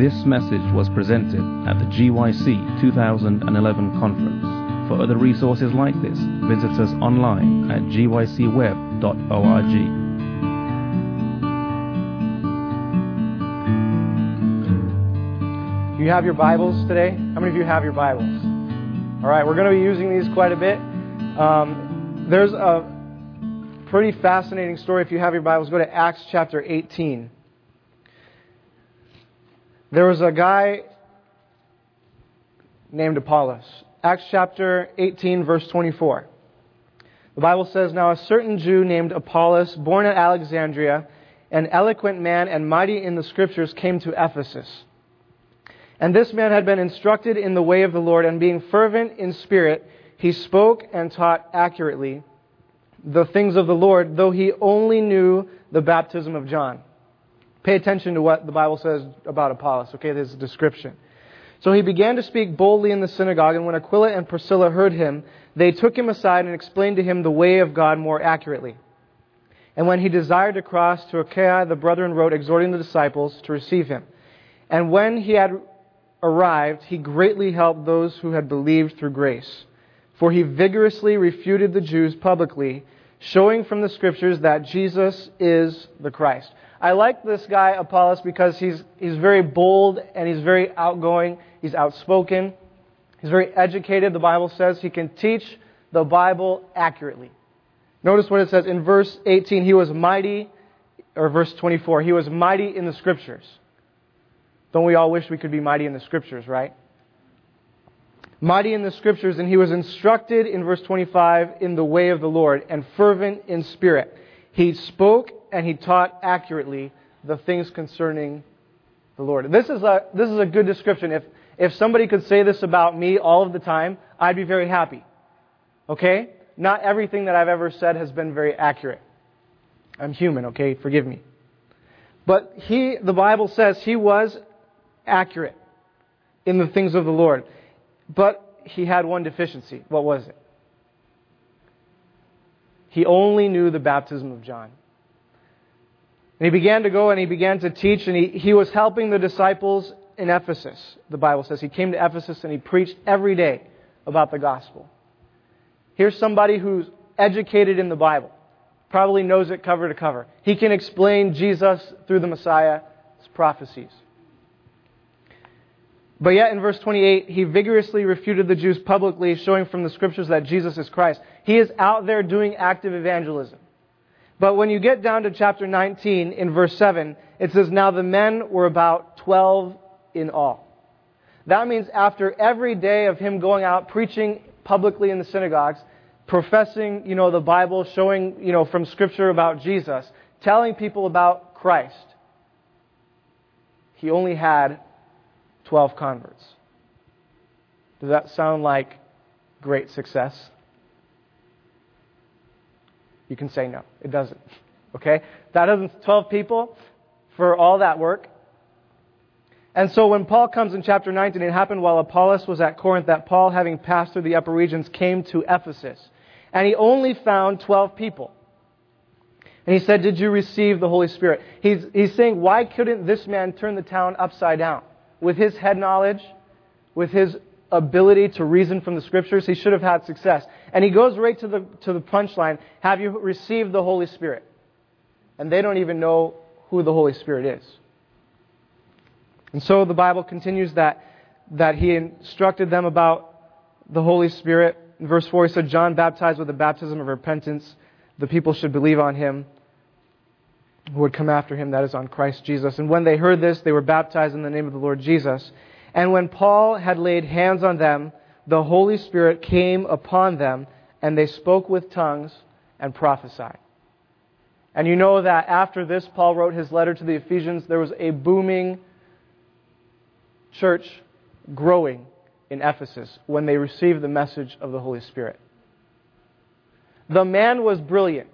This message was presented at the GYC 2011 conference. For other resources like this, visit us online at gycweb.org. You have your Bibles today? How many of you have your Bibles? All right, we're going to be using these quite a bit. Um, there's a pretty fascinating story. If you have your Bibles, go to Acts chapter 18. There was a guy named Apollos. Acts chapter 18, verse 24. The Bible says, Now a certain Jew named Apollos, born at Alexandria, an eloquent man and mighty in the scriptures, came to Ephesus. And this man had been instructed in the way of the Lord, and being fervent in spirit, he spoke and taught accurately the things of the Lord, though he only knew the baptism of John. Pay attention to what the Bible says about Apollos, okay? This a description. So he began to speak boldly in the synagogue, and when Aquila and Priscilla heard him, they took him aside and explained to him the way of God more accurately. And when he desired to cross to Achaia, the brethren wrote, exhorting the disciples to receive him. And when he had arrived, he greatly helped those who had believed through grace. For he vigorously refuted the Jews publicly, showing from the scriptures that Jesus is the Christ. I like this guy, Apollos, because he's, he's very bold and he's very outgoing. He's outspoken. He's very educated. The Bible says he can teach the Bible accurately. Notice what it says in verse 18 he was mighty, or verse 24, he was mighty in the scriptures. Don't we all wish we could be mighty in the scriptures, right? mighty in the scriptures, and he was instructed in verse 25 in the way of the Lord and fervent in spirit. He spoke and he taught accurately the things concerning the Lord. This is a, this is a good description. If, if somebody could say this about me all of the time, I'd be very happy. Okay? Not everything that I've ever said has been very accurate. I'm human, okay? Forgive me. But he, the Bible says he was accurate in the things of the Lord. But he had one deficiency. What was it? He only knew the baptism of John. And he began to go and he began to teach, and he, he was helping the disciples in Ephesus, the Bible says. He came to Ephesus and he preached every day about the gospel. Here's somebody who's educated in the Bible, probably knows it cover to cover. He can explain Jesus through the Messiah's prophecies. But yet in verse 28, he vigorously refuted the Jews publicly, showing from the scriptures that Jesus is Christ. He is out there doing active evangelism. But when you get down to chapter 19 in verse 7, it says, Now the men were about 12 in all. That means after every day of him going out preaching publicly in the synagogues, professing, you know, the Bible, showing, you know, from scripture about Jesus, telling people about Christ, he only had 12 converts. Does that sound like great success? You can say no. It doesn't. Okay? That doesn't 12 people for all that work. And so when Paul comes in chapter 19, it happened while Apollos was at Corinth that Paul, having passed through the upper regions, came to Ephesus. And he only found 12 people. And he said, Did you receive the Holy Spirit? He's, he's saying, Why couldn't this man turn the town upside down? with his head knowledge, with his ability to reason from the scriptures, he should have had success. And he goes right to the, to the punchline Have you received the Holy Spirit? And they don't even know who the Holy Spirit is. And so the Bible continues that, that he instructed them about the Holy Spirit. In verse 4, he said, John baptized with the baptism of repentance. The people should believe on him who would come after him, that is, on Christ Jesus. And when they heard this, they were baptized in the name of the Lord Jesus. And when Paul had laid hands on them, the Holy Spirit came upon them, and they spoke with tongues and prophesied. And you know that after this, Paul wrote his letter to the Ephesians, there was a booming church growing in Ephesus when they received the message of the Holy Spirit. The man was brilliant.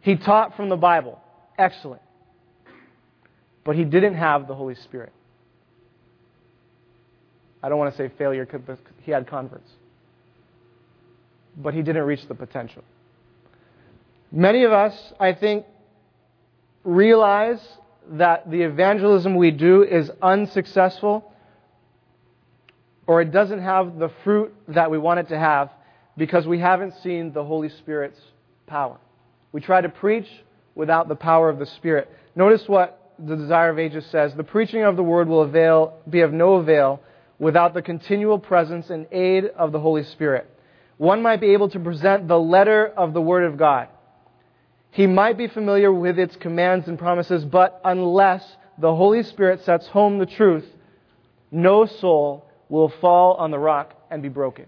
He taught from the Bible. Excellent. But he didn't have the Holy Spirit. I don't want to say failure because he had converts. But he didn't reach the potential. Many of us, I think, realize that the evangelism we do is unsuccessful or it doesn't have the fruit that we want it to have because we haven't seen the Holy Spirit's power. We try to preach without the power of the Spirit. Notice what the Desire of Ages says The preaching of the word will avail, be of no avail without the continual presence and aid of the Holy Spirit. One might be able to present the letter of the Word of God. He might be familiar with its commands and promises, but unless the Holy Spirit sets home the truth, no soul will fall on the rock and be broken.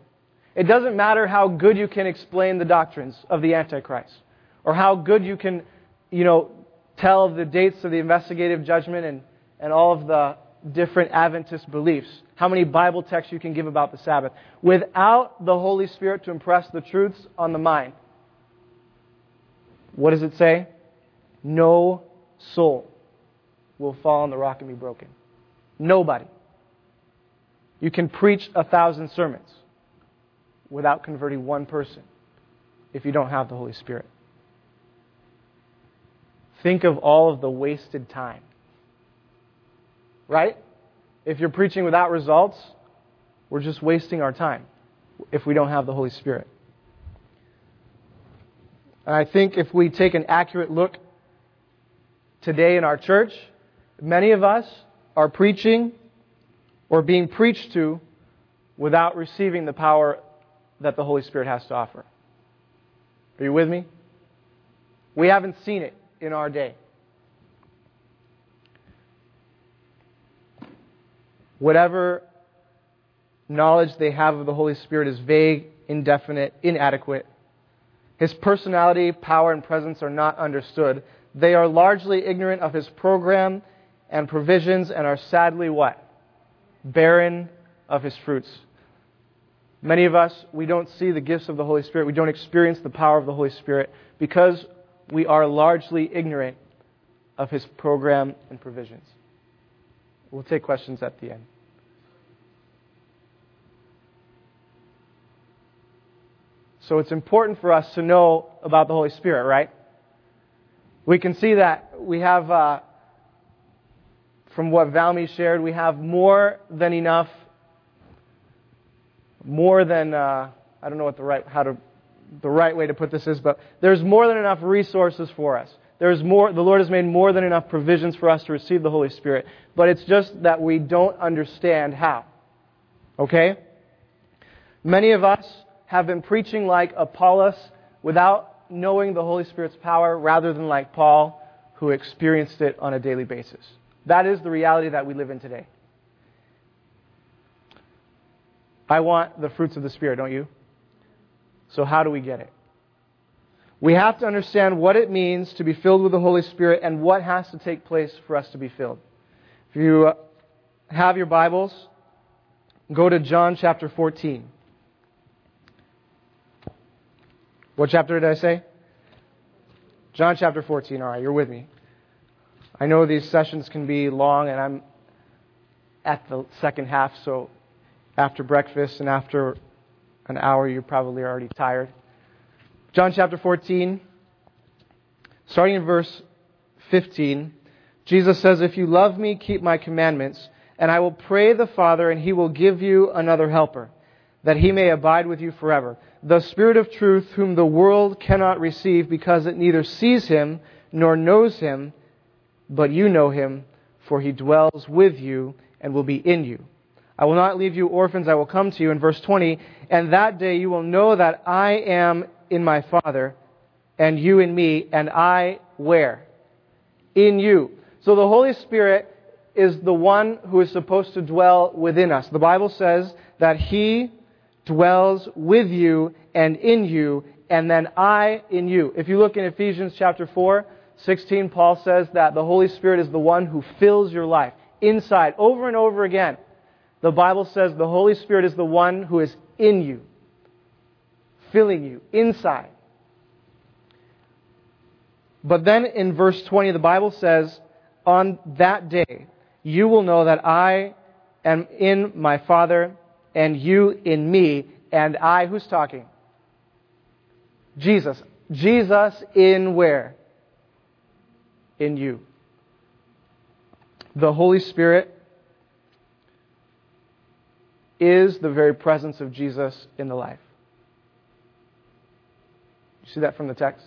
It doesn't matter how good you can explain the doctrines of the Antichrist, or how good you can, you know, tell the dates of the investigative judgment and, and all of the different Adventist beliefs, how many Bible texts you can give about the Sabbath, without the Holy Spirit to impress the truths on the mind. What does it say? No soul will fall on the rock and be broken. Nobody. You can preach a thousand sermons without converting one person if you don't have the Holy Spirit. Think of all of the wasted time. Right? If you're preaching without results, we're just wasting our time if we don't have the Holy Spirit. And I think if we take an accurate look today in our church, many of us are preaching or being preached to without receiving the power that the Holy Spirit has to offer. Are you with me? We haven't seen it in our day. Whatever knowledge they have of the Holy Spirit is vague, indefinite, inadequate. His personality, power, and presence are not understood. They are largely ignorant of his program and provisions and are sadly what? Barren of his fruits. Many of us, we don't see the gifts of the Holy Spirit. We don't experience the power of the Holy Spirit because we are largely ignorant of his program and provisions. We'll take questions at the end. So it's important for us to know about the Holy Spirit, right? We can see that we have, uh, from what Valmy shared, we have more than enough, more than, uh, I don't know what the right, how to, the right way to put this is, but there's more than enough resources for us. There's more, the Lord has made more than enough provisions for us to receive the Holy Spirit. But it's just that we don't understand how. Okay? Many of us have been preaching like Apollos without knowing the Holy Spirit's power rather than like Paul, who experienced it on a daily basis. That is the reality that we live in today. I want the fruits of the Spirit, don't you? So, how do we get it? We have to understand what it means to be filled with the Holy Spirit and what has to take place for us to be filled. If you uh, have your Bibles, go to John chapter 14. What chapter did I say? John chapter 14. All right, you're with me. I know these sessions can be long, and I'm at the second half, so after breakfast and after an hour, you're probably already tired. John chapter 14, starting in verse 15, Jesus says, If you love me, keep my commandments, and I will pray the Father, and he will give you another helper, that he may abide with you forever the Spirit of truth, whom the world cannot receive because it neither sees him nor knows him, but you know him, for he dwells with you and will be in you. I will not leave you orphans, I will come to you. In verse 20, and that day you will know that I am in my Father, and you in me, and I where? In you. So the Holy Spirit is the one who is supposed to dwell within us. The Bible says that he dwells with you and in you, and then I in you. If you look in Ephesians chapter 4, 16, Paul says that the Holy Spirit is the one who fills your life inside over and over again. The Bible says the Holy Spirit is the one who is in you, filling you inside. But then in verse 20, the Bible says, On that day, you will know that I am in my Father, and you in me, and I, who's talking? Jesus. Jesus in where? In you. The Holy Spirit is the very presence of Jesus in the life. You see that from the text?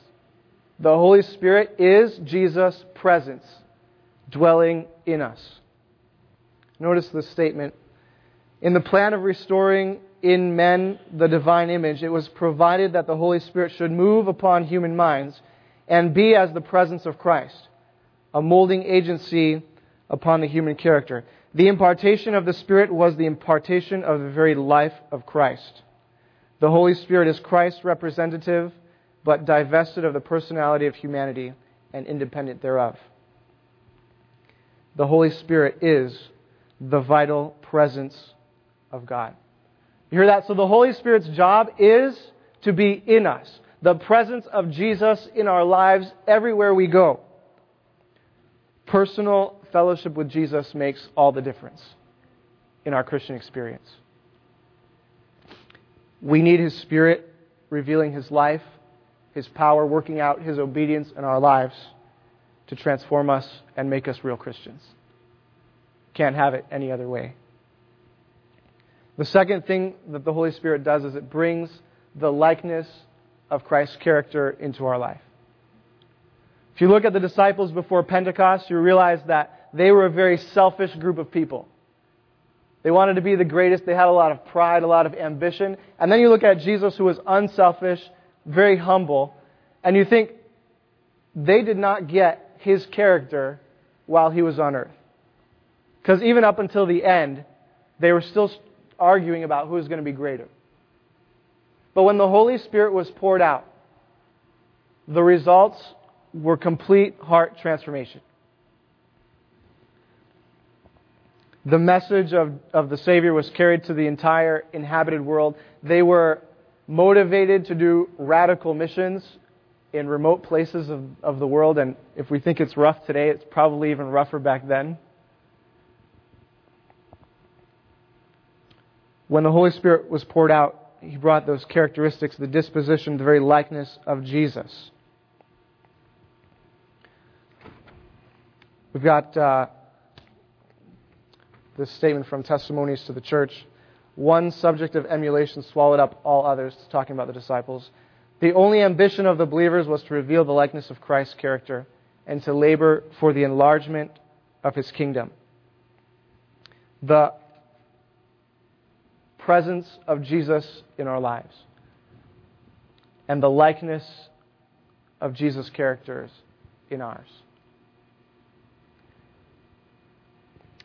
The Holy Spirit is Jesus' presence dwelling in us. Notice the statement. In the plan of restoring in men the divine image, it was provided that the Holy Spirit should move upon human minds and be as the presence of Christ, a molding agency upon the human character. The impartation of the Spirit was the impartation of the very life of Christ. The Holy Spirit is Christ's representative, but divested of the personality of humanity and independent thereof. The Holy Spirit is the vital presence of God. You hear that? So the Holy Spirit's job is to be in us, the presence of Jesus in our lives everywhere we go. Personal fellowship with Jesus makes all the difference in our Christian experience. We need His Spirit revealing His life, His power, working out His obedience in our lives to transform us and make us real Christians. Can't have it any other way. The second thing that the Holy Spirit does is it brings the likeness of Christ's character into our life. If you look at the disciples before Pentecost, you realize that they were a very selfish group of people. They wanted to be the greatest. They had a lot of pride, a lot of ambition. And then you look at Jesus, who was unselfish, very humble, and you think they did not get his character while he was on earth. Because even up until the end, they were still arguing about who was going to be greater. But when the Holy Spirit was poured out, the results were complete heart transformation. The message of, of the Savior was carried to the entire inhabited world. They were motivated to do radical missions in remote places of, of the world. And if we think it's rough today, it's probably even rougher back then. When the Holy Spirit was poured out, He brought those characteristics, the disposition, the very likeness of Jesus. We've got uh, this statement from Testimonies to the Church. One subject of emulation swallowed up all others, talking about the disciples. The only ambition of the believers was to reveal the likeness of Christ's character and to labor for the enlargement of his kingdom. The presence of Jesus in our lives and the likeness of Jesus' characters in ours.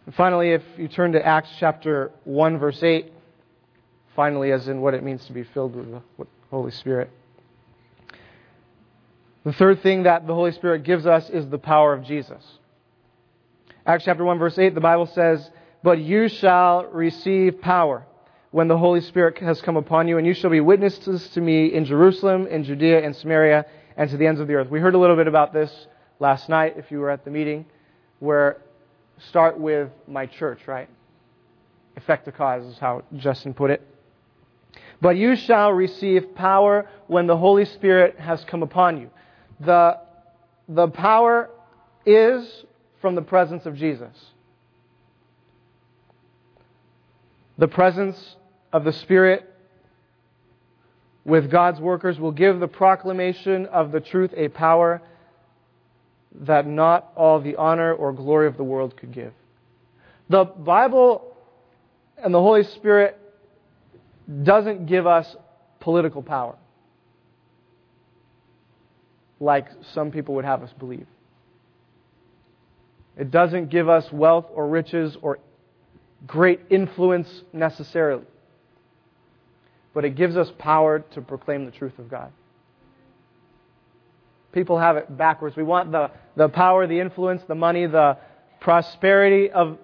And finally, if you turn to Acts chapter 1, verse 8, finally, as in what it means to be filled with the Holy Spirit. The third thing that the Holy Spirit gives us is the power of Jesus. Acts chapter 1, verse 8, the Bible says, But you shall receive power when the Holy Spirit has come upon you, and you shall be witnesses to me in Jerusalem, in Judea, and Samaria, and to the ends of the earth. We heard a little bit about this last night, if you were at the meeting, where start with my church, right? Effect the cause is how Justin put it. But you shall receive power when the Holy Spirit has come upon you. The, the power is from the presence of Jesus. The presence of the Spirit with God's workers will give the proclamation of the truth a power that not all the honor or glory of the world could give. The Bible and the Holy Spirit doesn't give us political power like some people would have us believe. It doesn't give us wealth or riches or great influence necessarily, but it gives us power to proclaim the truth of God. People have it backwards. We want the, the power, the influence, the money, the prosperity of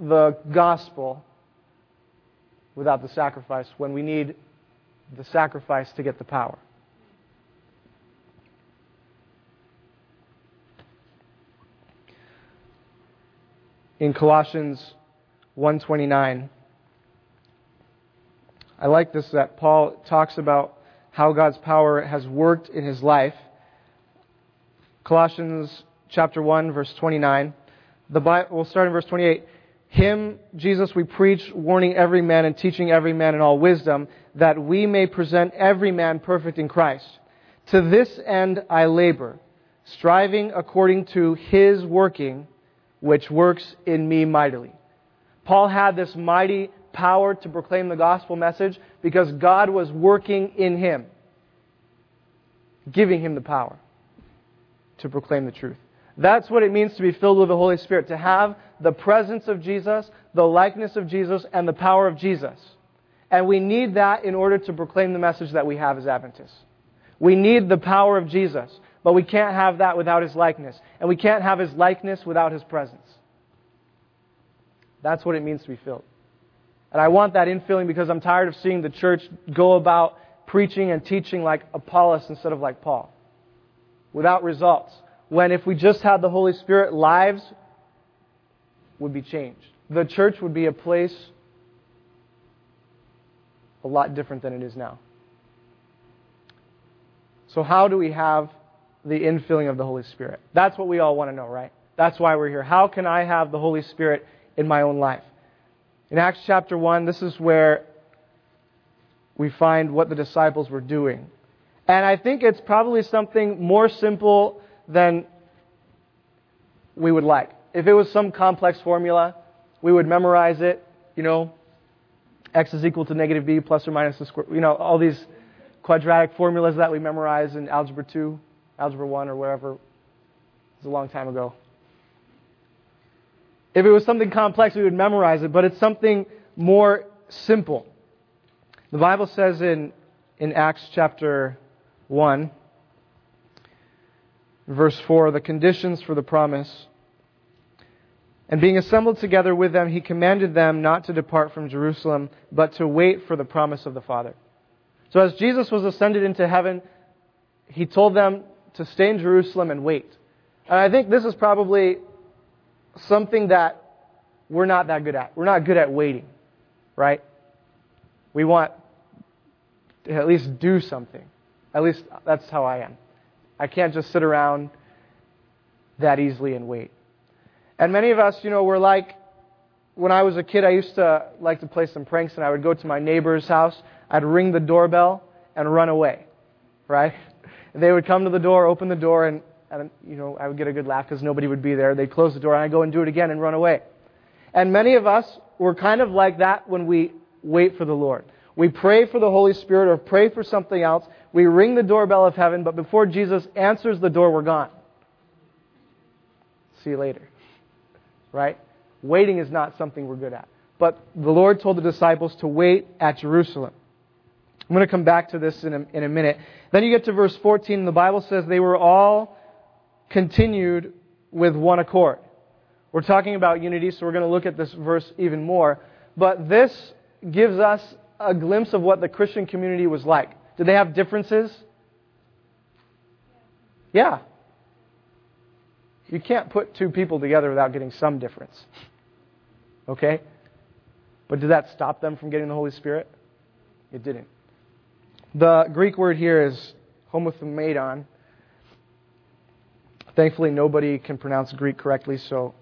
the gospel without the sacrifice when we need the sacrifice to get the power. In Colossians 129 I like this that Paul talks about how God's power has worked in his life Colossians chapter 1 verse 29. The Bible, we'll start in verse 28. Him, Jesus, we preach, warning every man and teaching every man in all wisdom, that we may present every man perfect in Christ. To this end I labor, striving according to his working, which works in me mightily. Paul had this mighty power to proclaim the gospel message because God was working in him, giving him the power to proclaim the truth. That's what it means to be filled with the Holy Spirit, to have the presence of Jesus, the likeness of Jesus, and the power of Jesus. And we need that in order to proclaim the message that we have as Adventists. We need the power of Jesus, but we can't have that without his likeness. And we can't have his likeness without his presence. That's what it means to be filled. And I want that infilling because I'm tired of seeing the church go about preaching and teaching like Apollos instead of like Paul, without results. When if we just had the Holy Spirit, lives would be changed. The church would be a place a lot different than it is now. So, how do we have the infilling of the Holy Spirit? That's what we all want to know, right? That's why we're here. How can I have the Holy Spirit in my own life? In Acts chapter 1, this is where we find what the disciples were doing. And I think it's probably something more simple than we would like. If it was some complex formula, we would memorize it, you know, x is equal to negative b plus or minus the square, you know, all these quadratic formulas that we memorize in Algebra 2, Algebra 1, or wherever. It was a long time ago. If it was something complex, we would memorize it, but it's something more simple. The Bible says in, in Acts chapter 1, verse 4, the conditions for the promise. And being assembled together with them, he commanded them not to depart from Jerusalem, but to wait for the promise of the Father. So as Jesus was ascended into heaven, he told them to stay in Jerusalem and wait. And I think this is probably something that we're not that good at. We're not good at waiting, right? We want to at least do something. At least that's how I am. I can't just sit around that easily and wait. And many of us, you know, we're like, when I was a kid, I used to like to play some pranks, and I would go to my neighbor's house, I'd ring the doorbell, and run away, right? They would come to the door, open the door, and, and you know, I would get a good laugh because nobody would be there. They'd close the door, and I'd go and do it again and run away. And many of us were kind of like that when we wait for the Lord. We pray for the Holy Spirit or pray for something else. We ring the doorbell of heaven, but before Jesus answers the door, we're gone. See you later. Right? Waiting is not something we're good at. But the Lord told the disciples to wait at Jerusalem. I'm going to come back to this in a, in a minute. Then you get to verse 14, and the Bible says they were all continued with one accord. We're talking about unity, so we're going to look at this verse even more. But this gives us a glimpse of what the Christian community was like. Did they have differences? Yeah. You can't put two people together without getting some difference. Okay? But did that stop them from getting the Holy Spirit? It didn't. The Greek word here is homothumadon. Thankfully, nobody can pronounce Greek correctly, so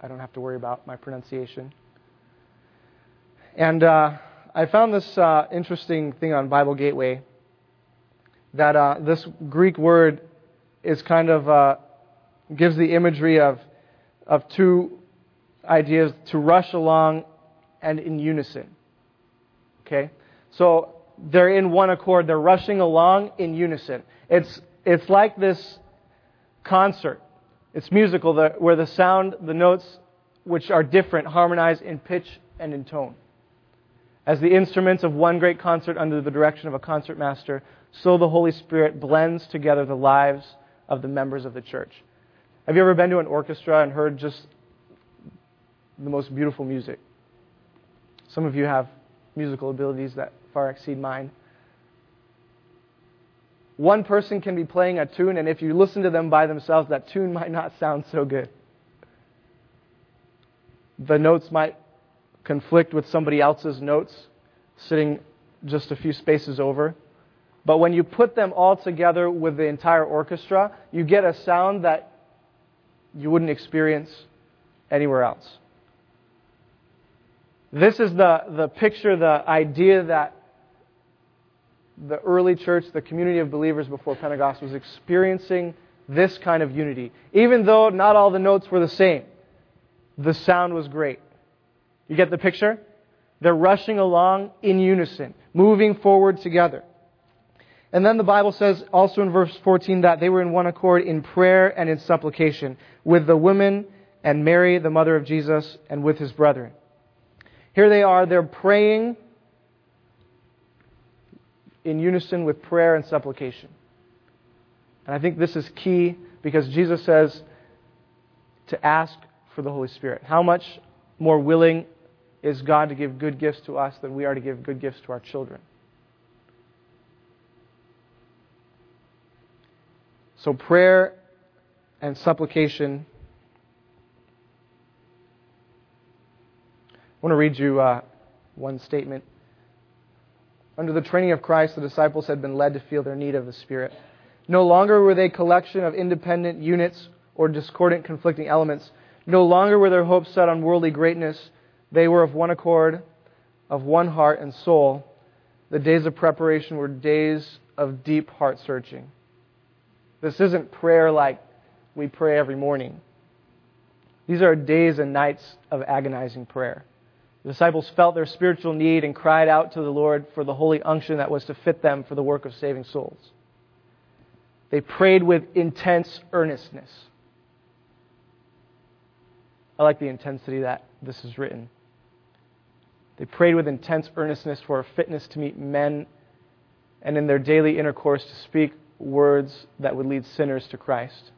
I don't have to worry about my pronunciation. And uh, I found this uh, interesting thing on Bible Gateway that uh, this Greek word is kind of uh, gives the imagery of of two ideas to rush along and in unison. Okay, so they're in one accord. They're rushing along in unison. It's it's like this concert it's musical, the, where the sound, the notes, which are different, harmonize in pitch and in tone. As the instruments of one great concert under the direction of a concertmaster, so the Holy Spirit blends together the lives of the members of the church. Have you ever been to an orchestra and heard just the most beautiful music? Some of you have musical abilities that far exceed mine one person can be playing a tune, and if you listen to them by themselves, that tune might not sound so good. The notes might conflict with somebody else's notes sitting just a few spaces over. But when you put them all together with the entire orchestra, you get a sound that you wouldn't experience anywhere else. This is the, the picture, the idea that the early church, the community of believers before Pentecost, was experiencing this kind of unity. Even though not all the notes were the same, the sound was great. You get the picture? They're rushing along in unison, moving forward together. And then the Bible says also in verse 14 that they were in one accord in prayer and in supplication with the women and Mary, the mother of Jesus, and with his brethren. Here they are, they're praying in unison with prayer and supplication. And I think this is key because Jesus says to ask for the Holy Spirit. How much more willing is God to give good gifts to us than we are to give good gifts to our children? So, prayer and supplication. I want to read you uh, one statement. Under the training of Christ, the disciples had been led to feel their need of the Spirit. No longer were they a collection of independent units or discordant, conflicting elements. No longer were their hopes set on worldly greatness. They were of one accord, of one heart and soul. The days of preparation were days of deep heart searching. This isn't prayer like we pray every morning. These are days and nights of agonizing prayer. The disciples felt their spiritual need and cried out to the Lord for the holy unction that was to fit them for the work of saving souls. They prayed with intense earnestness. I like the intensity that this is written. They prayed with intense earnestness for a fitness to meet men and in their daily intercourse to speak words that would lead sinners to Christ.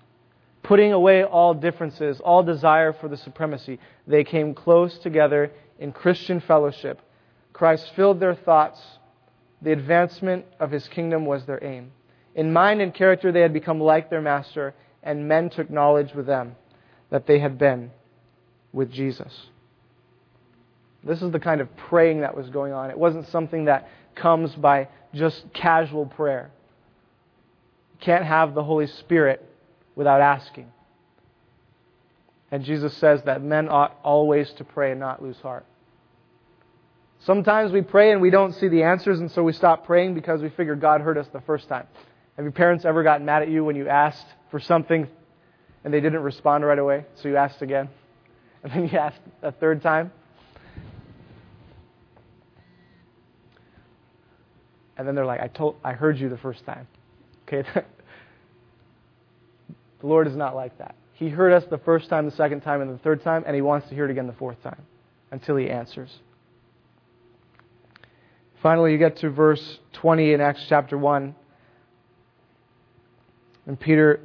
Putting away all differences, all desire for the supremacy, they came close together in Christian fellowship. Christ filled their thoughts. The advancement of his kingdom was their aim. In mind and character, they had become like their master, and men took knowledge with them that they had been with Jesus. This is the kind of praying that was going on. It wasn't something that comes by just casual prayer. You can't have the Holy Spirit without asking. And Jesus says that men ought always to pray and not lose heart. Sometimes we pray and we don't see the answers, and so we stop praying because we figure God heard us the first time. Have your parents ever gotten mad at you when you asked for something and they didn't respond right away, so you asked again? And then you asked a third time? And then they're like, I told I heard you the first time. Okay? the Lord is not like that. He heard us the first time, the second time, and the third time, and he wants to hear it again the fourth time until he answers. Finally, you get to verse 20 in Acts chapter 1. And Peter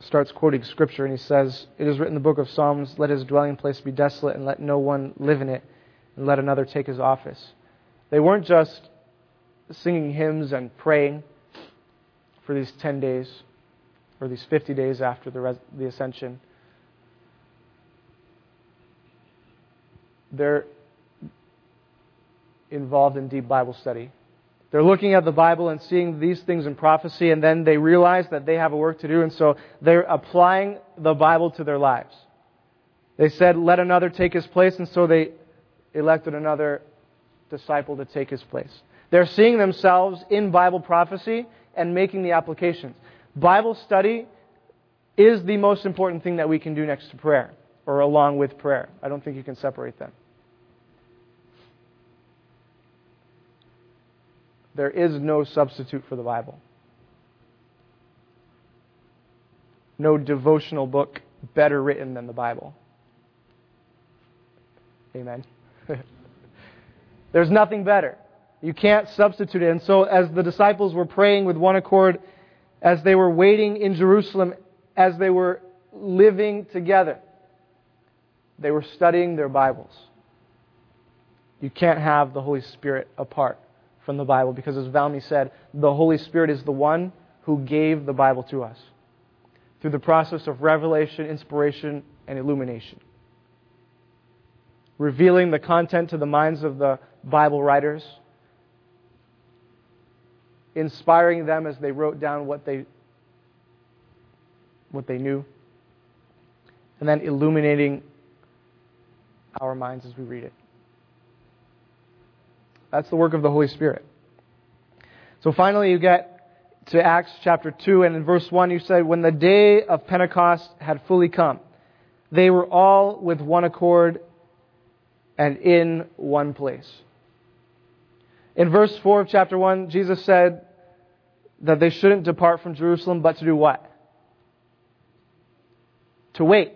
starts quoting scripture and he says, It is written in the book of Psalms, let his dwelling place be desolate and let no one live in it, and let another take his office. They weren't just singing hymns and praying for these 10 days or these 50 days after the, res- the ascension. They're involved in deep Bible study. They're looking at the Bible and seeing these things in prophecy, and then they realize that they have a work to do, and so they're applying the Bible to their lives. They said, Let another take his place, and so they elected another disciple to take his place. They're seeing themselves in Bible prophecy and making the applications. Bible study is the most important thing that we can do next to prayer, or along with prayer. I don't think you can separate them. There is no substitute for the Bible. No devotional book better written than the Bible. Amen. There's nothing better. You can't substitute it. And so, as the disciples were praying with one accord, as they were waiting in Jerusalem, as they were living together, they were studying their Bibles. You can't have the Holy Spirit apart from the Bible because, as Valmy said, the Holy Spirit is the one who gave the Bible to us through the process of revelation, inspiration, and illumination. Revealing the content to the minds of the Bible writers, inspiring them as they wrote down what they, what they knew, and then illuminating our minds as we read it. That's the work of the Holy Spirit. So finally, you get to Acts chapter 2, and in verse 1, you said, When the day of Pentecost had fully come, they were all with one accord and in one place. In verse 4 of chapter 1, Jesus said that they shouldn't depart from Jerusalem, but to do what? To wait.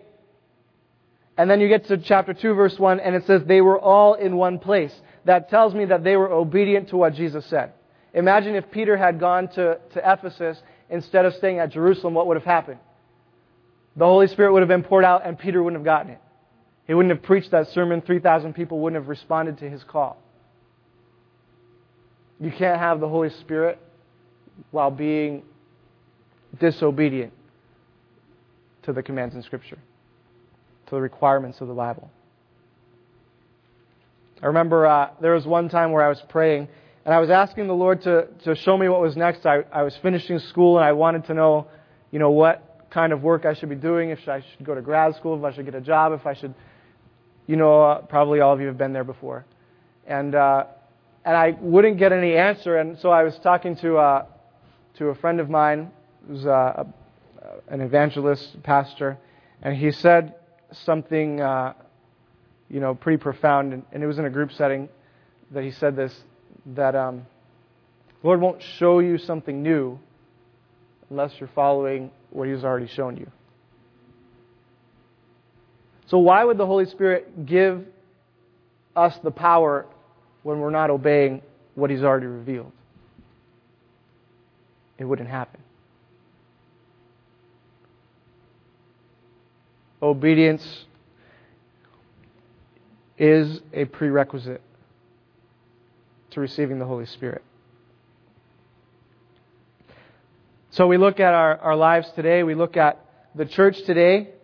And then you get to chapter 2, verse 1, and it says they were all in one place. That tells me that they were obedient to what Jesus said. Imagine if Peter had gone to, to Ephesus instead of staying at Jerusalem, what would have happened? The Holy Spirit would have been poured out and Peter wouldn't have gotten it. He wouldn't have preached that sermon. 3,000 people wouldn't have responded to his call. You can't have the Holy Spirit while being disobedient to the commands in Scripture, to the requirements of the Bible. I remember uh, there was one time where I was praying and I was asking the Lord to, to show me what was next. I, I was finishing school and I wanted to know, you know, what kind of work I should be doing, if I should go to grad school, if I should get a job, if I should, you know, uh, probably all of you have been there before. And, uh, and I wouldn't get any answer. And so I was talking to, uh, to a friend of mine who's uh, an evangelist, pastor, and he said something, uh, you know, pretty profound, and, and, it was in a group setting that he said this, that um, Lord won't show you something new unless you're following what He's already shown you. So why would the Holy Spirit give us the power when we're not obeying what He's already revealed? It wouldn't happen. Obedience is a prerequisite to receiving the Holy Spirit. So we look at our, our lives today, we look at the church today,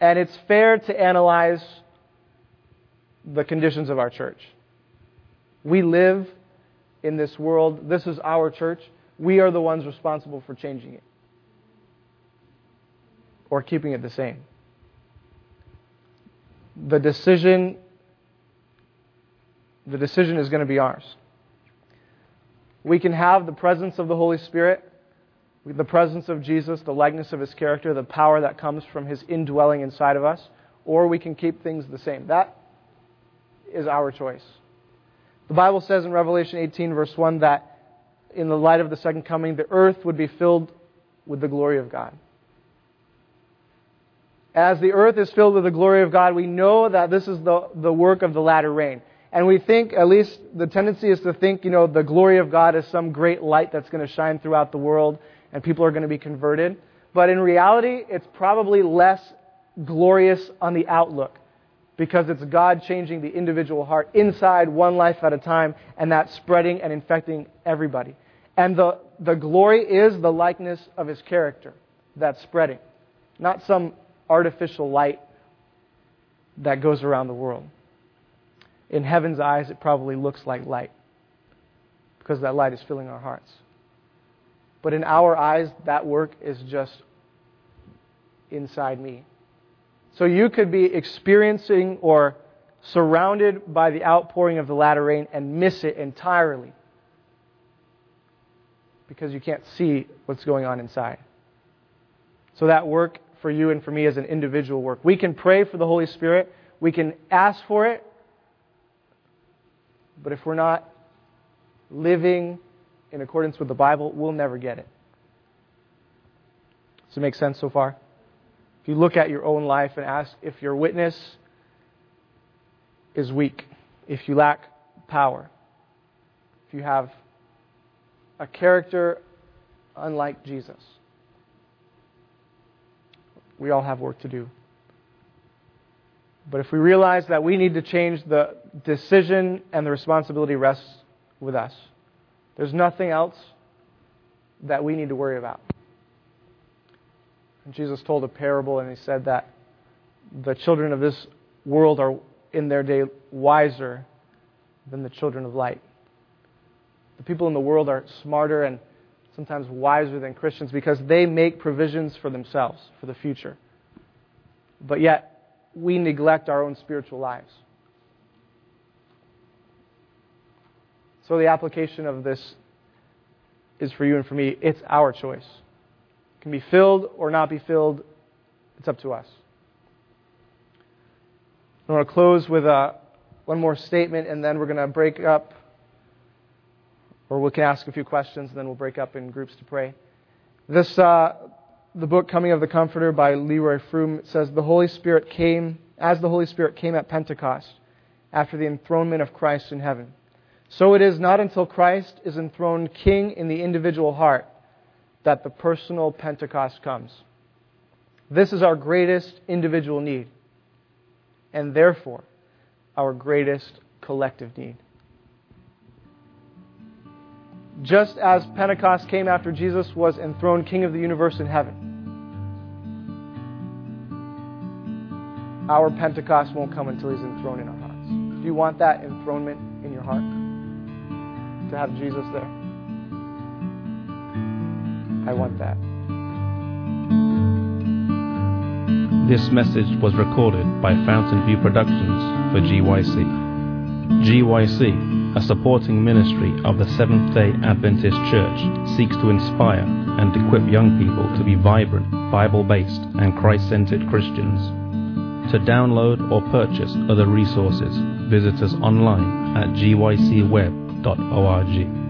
and it's fair to analyze the conditions of our church. We live in this world. This is our church. We are the ones responsible for changing it or keeping it the same. The decision the decision is going to be ours. We can have the presence of the Holy Spirit, the presence of Jesus, the likeness of his character, the power that comes from his indwelling inside of us, or we can keep things the same. That is our choice. The Bible says in Revelation 18, verse 1, that in the light of the second coming, the earth would be filled with the glory of God. As the earth is filled with the glory of God, we know that this is the, the work of the latter rain. And we think, at least the tendency is to think, you know, the glory of God is some great light that's going to shine throughout the world and people are going to be converted. But in reality, it's probably less glorious on the outlook because it's God changing the individual heart inside one life at a time and that spreading and infecting everybody. And the, the glory is the likeness of his character that's spreading, not some artificial light that goes around the world in heaven's eyes, it probably looks like light because that light is filling our hearts. But in our eyes, that work is just inside me. So you could be experiencing or surrounded by the outpouring of the latter rain and miss it entirely because you can't see what's going on inside. So that work for you and for me is an individual work. We can pray for the Holy Spirit, we can ask for it, but if we're not living in accordance with the Bible, we'll never get it. Does it make sense so far? If you look at your own life and ask if your witness is weak, if you lack power, if you have a character unlike Jesus, we all have work to do. But if we realize that we need to change, the decision and the responsibility rests with us. There's nothing else that we need to worry about. And Jesus told a parable and he said that the children of this world are in their day wiser than the children of light. The people in the world are smarter and sometimes wiser than Christians because they make provisions for themselves, for the future. but yet we neglect our own spiritual lives. So the application of this is for you and for me. It's our choice. It can be filled or not be filled. It's up to us. I want to close with uh, one more statement, and then we're going to break up, or we can ask a few questions, and then we'll break up in groups to pray. This, uh, the book Coming of the Comforter by Leroy Froom says the Holy Spirit came as the Holy Spirit came at Pentecost after the enthronement of Christ in heaven. So it is not until Christ is enthroned king in the individual heart that the personal Pentecost comes. This is our greatest individual need, and therefore our greatest collective need. Just as Pentecost came after Jesus was enthroned king of the universe in heaven, our Pentecost won't come until he's enthroned in our hearts. Do you want that enthronement? To have Jesus there. I want that. This message was recorded by Fountain View Productions for GYC. GYC, a supporting ministry of the Seventh day Adventist Church, seeks to inspire and equip young people to be vibrant, Bible based, and Christ centered Christians. To download or purchase other resources, visit us online at gycweb.org.